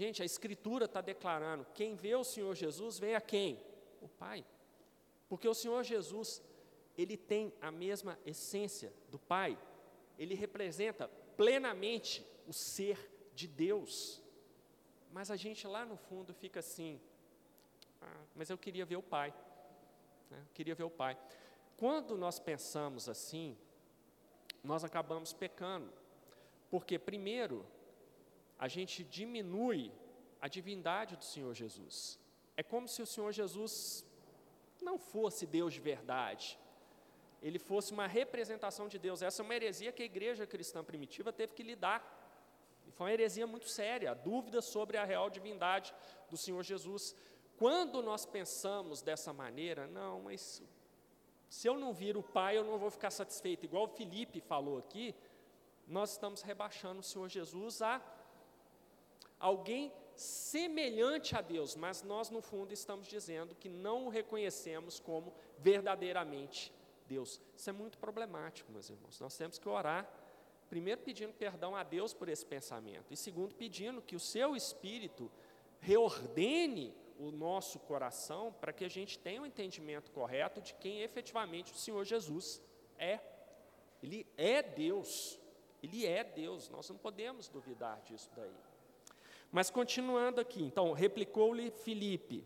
Gente, a Escritura está declarando: quem vê o Senhor Jesus, vê a quem? O Pai. Porque o Senhor Jesus ele tem a mesma essência do Pai. Ele representa plenamente o ser de Deus. Mas a gente lá no fundo fica assim, ah, mas eu queria ver o Pai. Né? Eu queria ver o Pai. Quando nós pensamos assim, nós acabamos pecando. Porque, primeiro, a gente diminui a divindade do Senhor Jesus. É como se o Senhor Jesus não fosse Deus de verdade. Ele fosse uma representação de Deus. Essa é uma heresia que a igreja cristã primitiva teve que lidar. E foi uma heresia muito séria, dúvida sobre a real divindade do Senhor Jesus. Quando nós pensamos dessa maneira, não, mas se eu não vir o Pai, eu não vou ficar satisfeito. Igual o Felipe falou aqui, nós estamos rebaixando o Senhor Jesus a alguém semelhante a Deus, mas nós, no fundo, estamos dizendo que não o reconhecemos como verdadeiramente Deus. Isso é muito problemático, meus irmãos. Nós temos que orar, primeiro pedindo perdão a Deus por esse pensamento, e segundo, pedindo que o seu Espírito reordene o nosso coração para que a gente tenha um entendimento correto de quem efetivamente o Senhor Jesus é. Ele é Deus. Ele é Deus. Nós não podemos duvidar disso daí. Mas continuando aqui, então, replicou-lhe Filipe: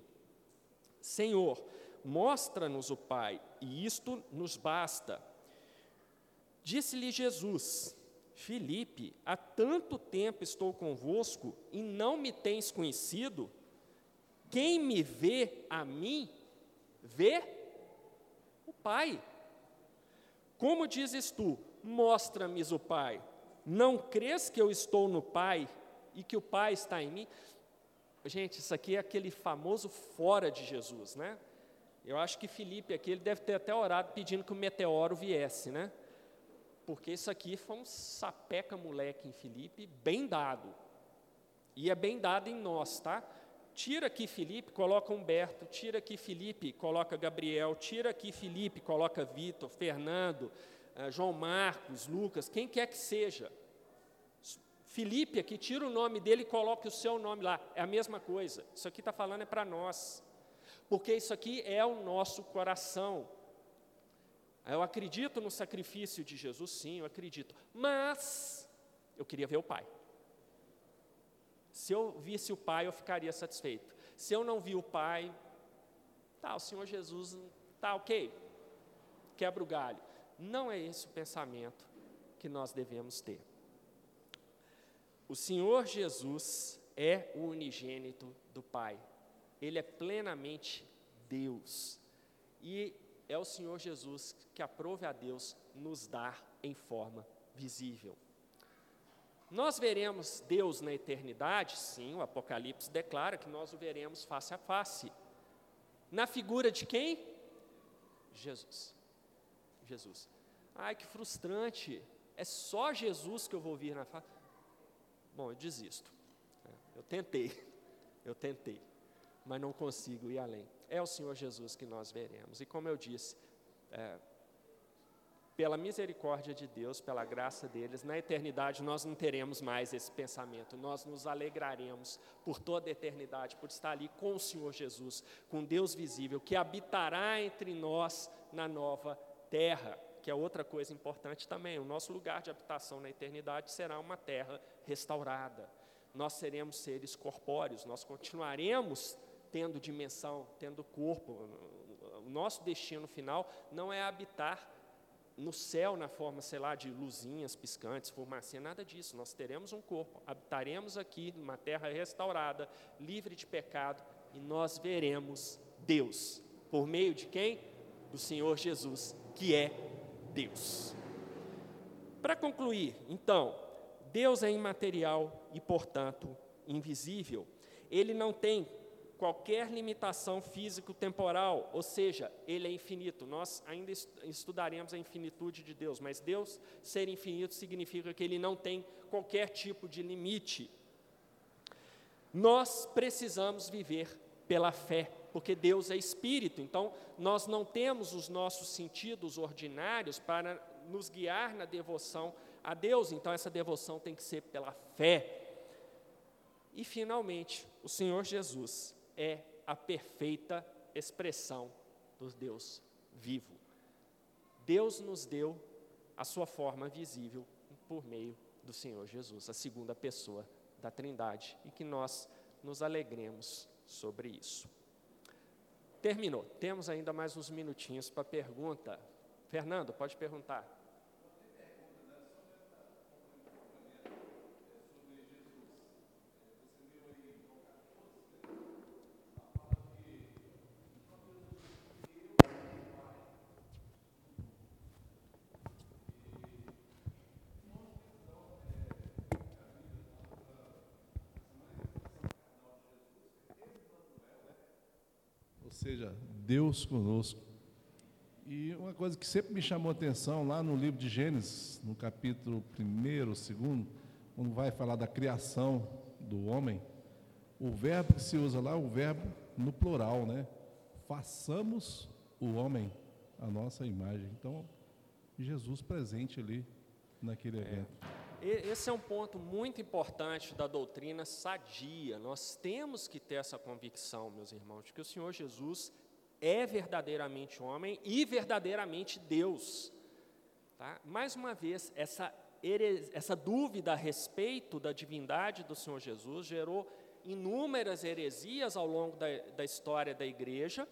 Senhor, mostra-nos o Pai, e isto nos basta. Disse-lhe Jesus: Filipe, há tanto tempo estou convosco e não me tens conhecido? Quem me vê a mim, vê o Pai. Como dizes tu, mostra-me o Pai. Não crês que eu estou no Pai e que o Pai está em mim? Gente, isso aqui é aquele famoso fora de Jesus, né? Eu acho que Felipe aqui ele deve ter até orado pedindo que o meteoro viesse, né? Porque isso aqui foi um sapeca moleque em Felipe, bem dado. E é bem dado em nós, tá? Tira aqui Felipe, coloca Humberto, tira aqui Felipe, coloca Gabriel, tira aqui Felipe, coloca Vitor, Fernando, eh, João Marcos, Lucas, quem quer que seja. Felipe aqui, tira o nome dele e coloque o seu nome lá. É a mesma coisa. Isso aqui está falando é para nós. Porque isso aqui é o nosso coração. Eu acredito no sacrifício de Jesus, sim, eu acredito. Mas eu queria ver o Pai. Se eu visse o Pai, eu ficaria satisfeito. Se eu não vi o Pai, tá, o Senhor Jesus, tá ok, quebra o galho. Não é esse o pensamento que nós devemos ter. O Senhor Jesus é o unigênito do Pai. Ele é plenamente Deus. E é o Senhor Jesus que aprove a Deus nos dar em forma visível. Nós veremos Deus na eternidade? Sim, o Apocalipse declara que nós o veremos face a face. Na figura de quem? Jesus. Jesus. Ai, que frustrante. É só Jesus que eu vou vir na face. Bom, eu desisto. Eu tentei. Eu tentei. Mas não consigo ir além. É o Senhor Jesus que nós veremos. E como eu disse, é, pela misericórdia de Deus, pela graça deles, na eternidade nós não teremos mais esse pensamento, nós nos alegraremos por toda a eternidade, por estar ali com o Senhor Jesus, com Deus visível, que habitará entre nós na nova terra, que é outra coisa importante também. O nosso lugar de habitação na eternidade será uma terra restaurada. Nós seremos seres corpóreos, nós continuaremos tendo dimensão, tendo corpo. O nosso destino final não é habitar no céu na forma, sei lá, de luzinhas piscantes, fumacinha, nada disso. Nós teremos um corpo, habitaremos aqui numa terra restaurada, livre de pecado, e nós veremos Deus. Por meio de quem? Do Senhor Jesus, que é Deus. Para concluir, então, Deus é imaterial e, portanto, invisível. Ele não tem qualquer limitação físico-temporal, ou seja, ele é infinito. Nós ainda estudaremos a infinitude de Deus, mas Deus ser infinito significa que ele não tem qualquer tipo de limite. Nós precisamos viver pela fé, porque Deus é espírito, então nós não temos os nossos sentidos ordinários para nos guiar na devoção a Deus, então essa devoção tem que ser pela fé. E finalmente, o Senhor Jesus é a perfeita expressão do Deus vivo. Deus nos deu a sua forma visível por meio do Senhor Jesus, a segunda pessoa da Trindade, e que nós nos alegremos sobre isso. Terminou. Temos ainda mais uns minutinhos para pergunta. Fernando, pode perguntar. Seja, Deus conosco. E uma coisa que sempre me chamou a atenção lá no livro de Gênesis, no capítulo 1, 2, quando vai falar da criação do homem, o verbo que se usa lá é o verbo no plural, né? Façamos o homem a nossa imagem. Então, Jesus presente ali naquele é. Esse é um ponto muito importante da doutrina sadia. Nós temos que ter essa convicção, meus irmãos, de que o Senhor Jesus é verdadeiramente homem e verdadeiramente Deus. Tá? Mais uma vez, essa, essa dúvida a respeito da divindade do Senhor Jesus gerou inúmeras heresias ao longo da, da história da igreja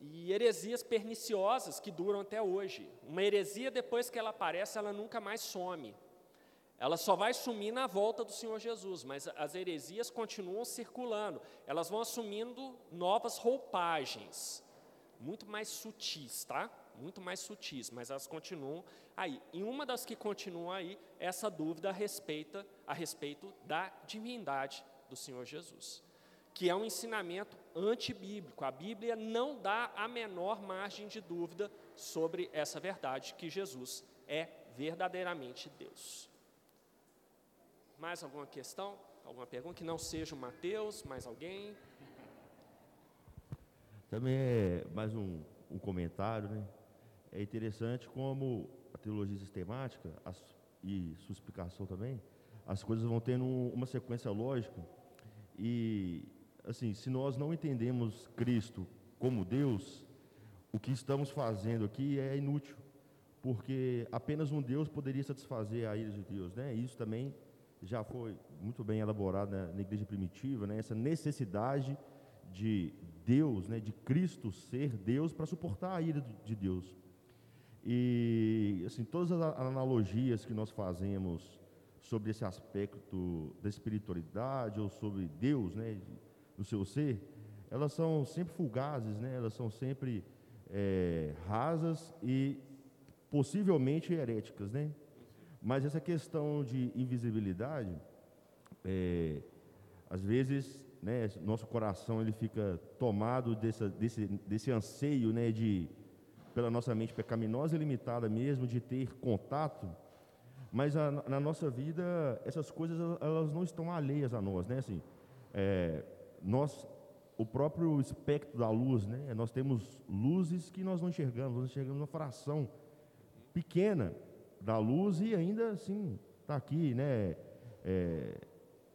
e heresias perniciosas que duram até hoje. Uma heresia, depois que ela aparece, ela nunca mais some. Ela só vai sumir na volta do Senhor Jesus, mas as heresias continuam circulando. Elas vão assumindo novas roupagens, muito mais sutis, tá? Muito mais sutis, mas elas continuam aí. E uma das que continuam aí é essa dúvida a respeito, a respeito da divindade do Senhor Jesus, que é um ensinamento antibíblico. A Bíblia não dá a menor margem de dúvida sobre essa verdade, que Jesus é verdadeiramente Deus. Mais alguma questão? Alguma pergunta? Que não seja o Mateus, mais alguém? Também é mais um, um comentário, né? É interessante como a teologia sistemática as, e explicação também, as coisas vão tendo uma sequência lógica e, assim, se nós não entendemos Cristo como Deus, o que estamos fazendo aqui é inútil, porque apenas um Deus poderia satisfazer a ira de Deus, né? Isso também já foi muito bem elaborada na igreja primitiva, né, essa necessidade de Deus, né, de Cristo ser Deus para suportar a ira de Deus. E assim, todas as analogias que nós fazemos sobre esse aspecto da espiritualidade ou sobre Deus, né, do seu ser, elas são sempre fugazes, né, elas são sempre é, rasas e possivelmente heréticas, né? Mas essa questão de invisibilidade, é, às vezes, né, nosso coração ele fica tomado desse, desse anseio, né, de pela nossa mente pecaminosa e limitada mesmo de ter contato, mas a, na nossa vida essas coisas elas não estão alheias a nós, né? Assim, é, nós, o próprio espectro da luz, né? Nós temos luzes que nós não enxergamos, nós enxergamos uma fração pequena da luz e ainda assim está aqui, né? É,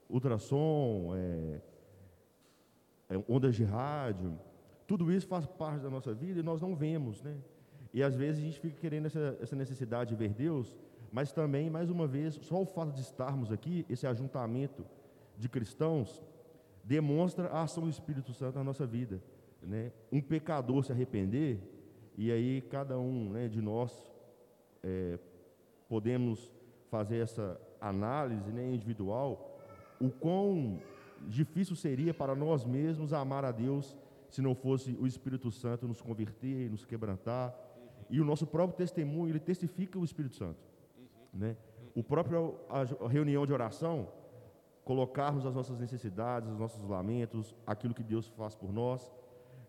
ultrassom, é, é, ondas de rádio, tudo isso faz parte da nossa vida e nós não vemos, né? E às vezes a gente fica querendo essa, essa necessidade de ver Deus, mas também, mais uma vez, só o fato de estarmos aqui, esse ajuntamento de cristãos, demonstra a ação do Espírito Santo na nossa vida. Né? Um pecador se arrepender, e aí cada um né, de nós é, podemos fazer essa análise né, individual, o quão difícil seria para nós mesmos amar a Deus se não fosse o Espírito Santo nos converter, nos quebrantar. E o nosso próprio testemunho, ele testifica o Espírito Santo. Né? O próprio a reunião de oração, colocarmos as nossas necessidades, os nossos lamentos, aquilo que Deus faz por nós,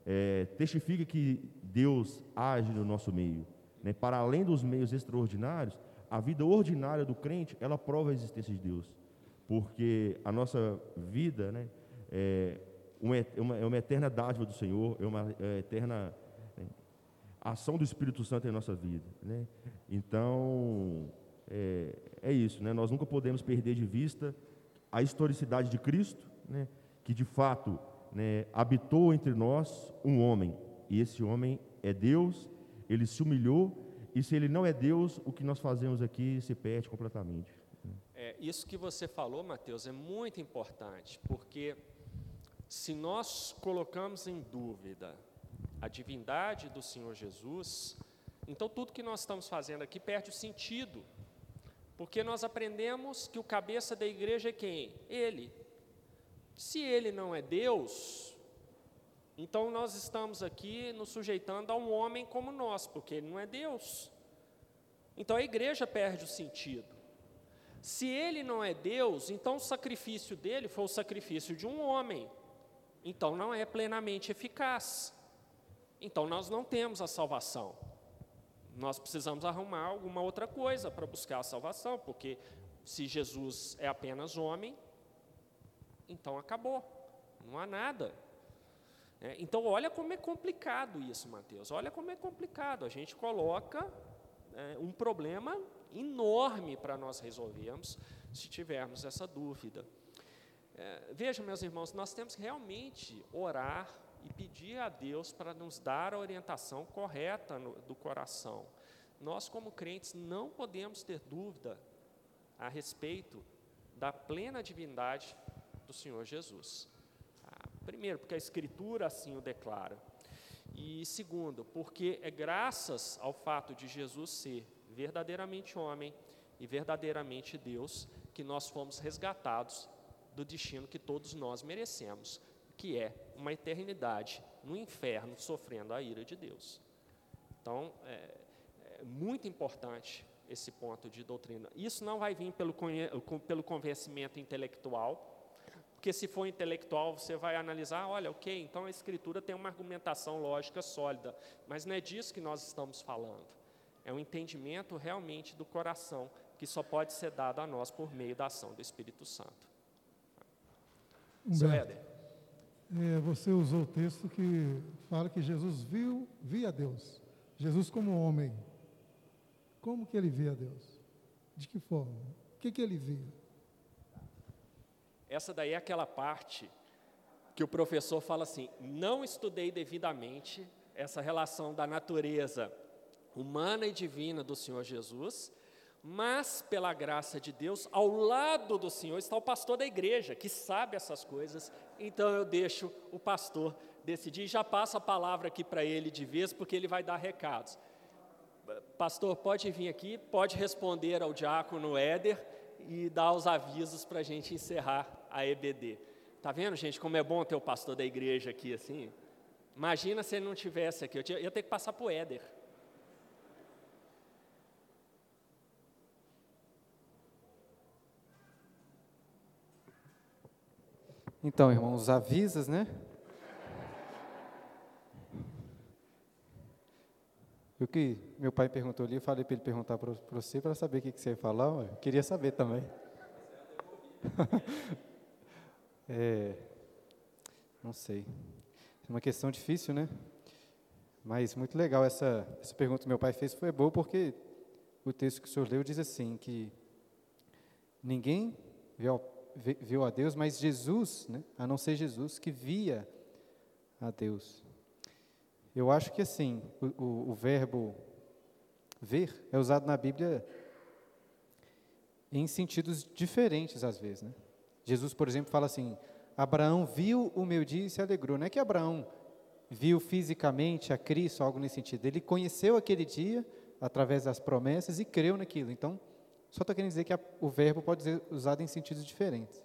é, testifica que Deus age no nosso meio. Né? Para além dos meios extraordinários, a vida ordinária do crente, ela prova a existência de Deus. Porque a nossa vida né, é, uma, é uma eterna dádiva do Senhor, é uma é eterna é, ação do Espírito Santo em nossa vida. Né? Então, é, é, isso, né? nós nunca podemos perder de vista a historicidade de Cristo, né? que de fato né, habitou entre nós um homem, e esse homem é Deus, ele se humilhou e se ele não é Deus, o que nós fazemos aqui se perde completamente. É, isso que você falou, Mateus, é muito importante, porque se nós colocamos em dúvida a divindade do Senhor Jesus, então tudo que nós estamos fazendo aqui perde o sentido, porque nós aprendemos que o cabeça da igreja é quem? Ele. Se ele não é Deus, então nós estamos aqui nos sujeitando a um homem como nós, porque ele não é Deus. Então a igreja perde o sentido. Se ele não é Deus, então o sacrifício dele foi o sacrifício de um homem. Então não é plenamente eficaz. Então nós não temos a salvação. Nós precisamos arrumar alguma outra coisa para buscar a salvação, porque se Jesus é apenas homem, então acabou, não há nada. É, então, olha como é complicado isso, Mateus. Olha como é complicado. A gente coloca é, um problema enorme para nós resolvermos se tivermos essa dúvida. É, veja, meus irmãos, nós temos que realmente orar e pedir a Deus para nos dar a orientação correta no, do coração. Nós, como crentes, não podemos ter dúvida a respeito da plena divindade do Senhor Jesus. Primeiro, porque a Escritura assim o declara. E segundo, porque é graças ao fato de Jesus ser verdadeiramente homem e verdadeiramente Deus que nós fomos resgatados do destino que todos nós merecemos, que é uma eternidade no inferno sofrendo a ira de Deus. Então, é, é muito importante esse ponto de doutrina. Isso não vai vir pelo, pelo convencimento intelectual, porque se for intelectual, você vai analisar, olha, ok, então a escritura tem uma argumentação lógica sólida, mas não é disso que nós estamos falando. É um entendimento realmente do coração que só pode ser dado a nós por meio da ação do Espírito Santo. Humberto, é, você usou o texto que fala que Jesus viu, via Deus. Jesus como homem. Como que ele via Deus? De que forma? O que, que ele via? Essa daí é aquela parte que o professor fala assim: não estudei devidamente essa relação da natureza humana e divina do Senhor Jesus, mas pela graça de Deus, ao lado do Senhor está o pastor da igreja, que sabe essas coisas, então eu deixo o pastor decidir, já passo a palavra aqui para ele de vez, porque ele vai dar recados. Pastor, pode vir aqui, pode responder ao diácono Éder e dar os avisos para a gente encerrar a EBD. Tá vendo, gente, como é bom ter o pastor da igreja aqui assim? Imagina se ele não tivesse aqui, eu ia ter que passar para o Éder. Então, irmãos, avisas, né? O que meu pai perguntou ali, eu falei para ele perguntar para você para saber o que, que você ia falar. Eu queria saber também. É, não sei. É uma questão difícil, né? Mas muito legal essa, essa pergunta que meu pai fez foi boa porque o texto que o senhor leu diz assim que ninguém viu, viu a Deus, mas Jesus, né, a não ser Jesus, que via a Deus. Eu acho que assim, o, o, o verbo ver é usado na Bíblia em sentidos diferentes às vezes, né? Jesus, por exemplo, fala assim: Abraão viu o meu dia e se alegrou. Não é que Abraão viu fisicamente a Cristo, algo nesse sentido. Ele conheceu aquele dia através das promessas e creu naquilo. Então, só estou querendo dizer que a, o verbo pode ser usado em sentidos diferentes.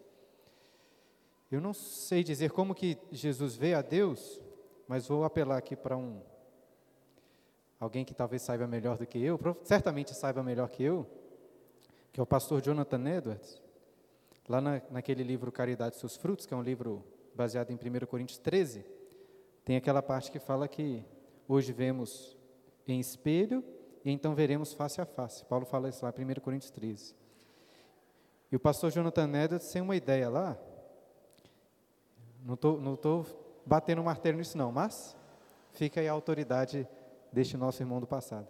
Eu não sei dizer como que Jesus vê a Deus, mas vou apelar aqui para um alguém que talvez saiba melhor do que eu, certamente saiba melhor que eu, que é o pastor Jonathan Edwards. Lá na, naquele livro Caridade e seus frutos, que é um livro baseado em 1 Coríntios 13, tem aquela parte que fala que hoje vemos em espelho e então veremos face a face. Paulo fala isso lá, 1 Coríntios 13. E o pastor Jonathan Edwards tem uma ideia lá, não estou não tô batendo martelo nisso não, mas fica aí a autoridade deste nosso irmão do passado.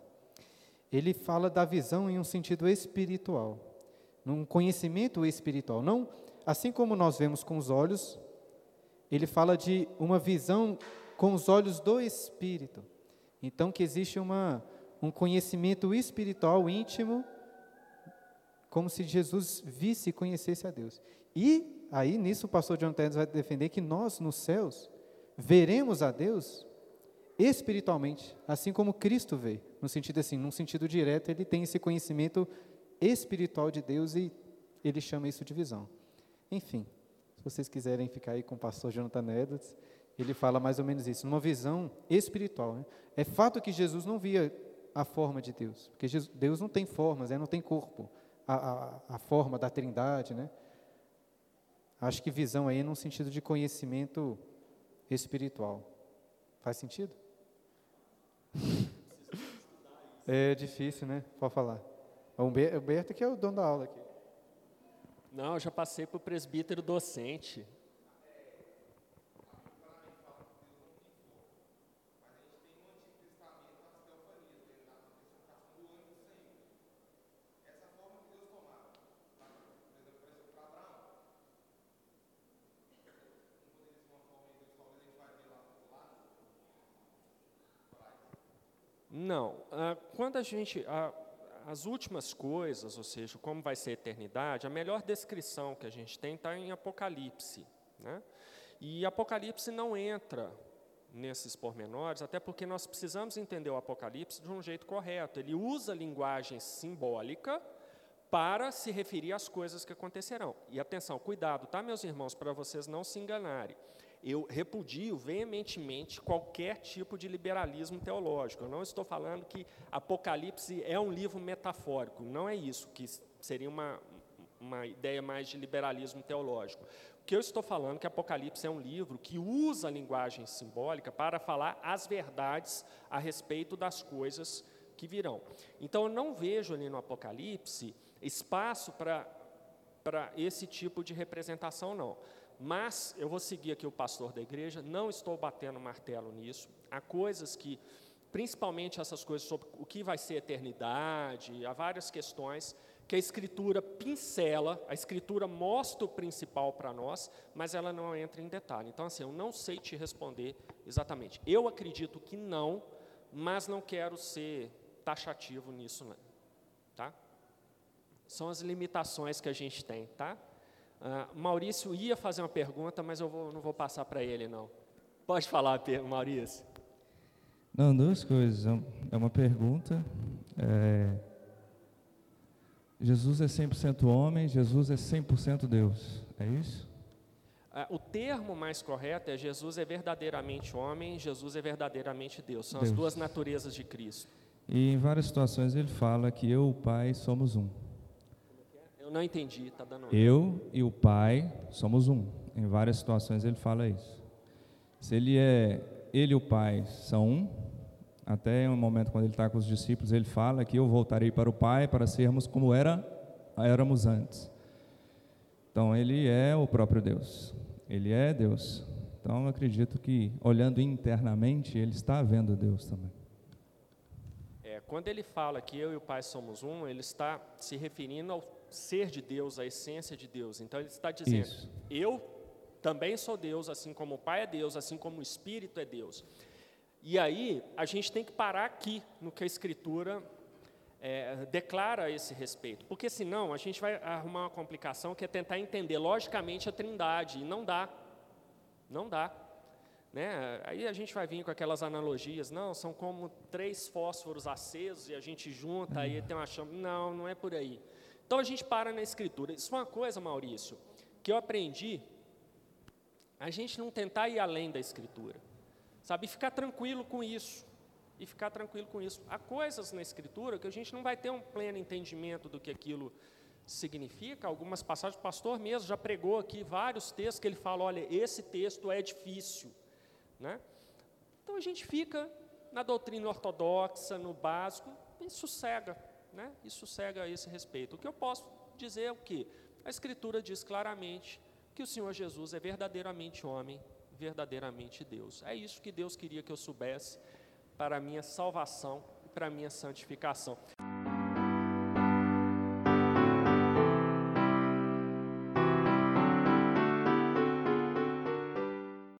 Ele fala da visão em um sentido espiritual num conhecimento espiritual. Não, assim como nós vemos com os olhos, ele fala de uma visão com os olhos do espírito. Então que existe uma um conhecimento espiritual íntimo, como se Jesus visse e conhecesse a Deus. E aí nisso o pastor John Tedros vai defender que nós nos céus veremos a Deus espiritualmente, assim como Cristo veio, no sentido assim, num sentido direto, ele tem esse conhecimento espiritual de Deus e ele chama isso de visão. Enfim, se vocês quiserem ficar aí com o pastor Jonathan Edwards, ele fala mais ou menos isso, numa visão espiritual. Né? É fato que Jesus não via a forma de Deus, porque Jesus, Deus não tem formas, né? não tem corpo, a, a, a forma da trindade, né? Acho que visão aí é num sentido de conhecimento espiritual. Faz sentido? É difícil, né? Pode falar. O Humberto que é o dono da aula aqui. Não, eu já passei para o presbítero docente. Não. Ah, quando a gente. Ah, as últimas coisas, ou seja, como vai ser a eternidade, a melhor descrição que a gente tem está em Apocalipse. Né? E Apocalipse não entra nesses pormenores, até porque nós precisamos entender o Apocalipse de um jeito correto. Ele usa linguagem simbólica para se referir às coisas que acontecerão. E atenção, cuidado, tá, meus irmãos, para vocês não se enganarem eu repudio veementemente qualquer tipo de liberalismo teológico. Eu não estou falando que Apocalipse é um livro metafórico, não é isso, que seria uma, uma ideia mais de liberalismo teológico. O que eu estou falando é que Apocalipse é um livro que usa a linguagem simbólica para falar as verdades a respeito das coisas que virão. Então, eu não vejo ali no Apocalipse espaço para esse tipo de representação, não. Mas eu vou seguir aqui o pastor da igreja, não estou batendo martelo nisso. Há coisas que, principalmente essas coisas sobre o que vai ser eternidade, há várias questões que a escritura pincela, a escritura mostra o principal para nós, mas ela não entra em detalhe. Então, assim, eu não sei te responder exatamente. Eu acredito que não, mas não quero ser taxativo nisso, não. Tá? São as limitações que a gente tem, tá? Uh, Maurício ia fazer uma pergunta, mas eu vou, não vou passar para ele, não. Pode falar, Maurício. Não, duas coisas. É, é uma pergunta. É, Jesus é 100% homem, Jesus é 100% Deus. É isso? Uh, o termo mais correto é Jesus é verdadeiramente homem, Jesus é verdadeiramente Deus. São Deus. as duas naturezas de Cristo. E em várias situações ele fala que eu o Pai somos um. Eu não entendi, está dando. Eu e o Pai somos um. Em várias situações ele fala isso. Se ele é, ele e o Pai são um, até um momento quando ele está com os discípulos, ele fala que eu voltarei para o Pai para sermos como era, éramos antes. Então ele é o próprio Deus. Ele é Deus. Então eu acredito que olhando internamente ele está vendo Deus também. É, quando ele fala que eu e o Pai somos um, ele está se referindo ao ser de Deus, a essência de Deus. Então ele está dizendo: Isso. eu também sou Deus, assim como o Pai é Deus, assim como o Espírito é Deus. E aí a gente tem que parar aqui no que a Escritura é, declara a esse respeito, porque senão a gente vai arrumar uma complicação que é tentar entender logicamente a Trindade e não dá, não dá. Né? Aí a gente vai vir com aquelas analogias, não, são como três fósforos acesos e a gente junta, aí tem uma chama. Não, não é por aí. Então a gente para na escritura. Isso é uma coisa, Maurício, que eu aprendi a gente não tentar ir além da escritura. Sabe, e ficar tranquilo com isso. E ficar tranquilo com isso. Há coisas na escritura que a gente não vai ter um pleno entendimento do que aquilo significa. Algumas passagens, o pastor mesmo já pregou aqui vários textos que ele fala, olha, esse texto é difícil, né? Então a gente fica na doutrina ortodoxa, no básico, e sossega né, sossega a esse respeito. O que eu posso dizer é o que? A Escritura diz claramente que o Senhor Jesus é verdadeiramente homem, verdadeiramente Deus. É isso que Deus queria que eu soubesse para a minha salvação e para a minha santificação.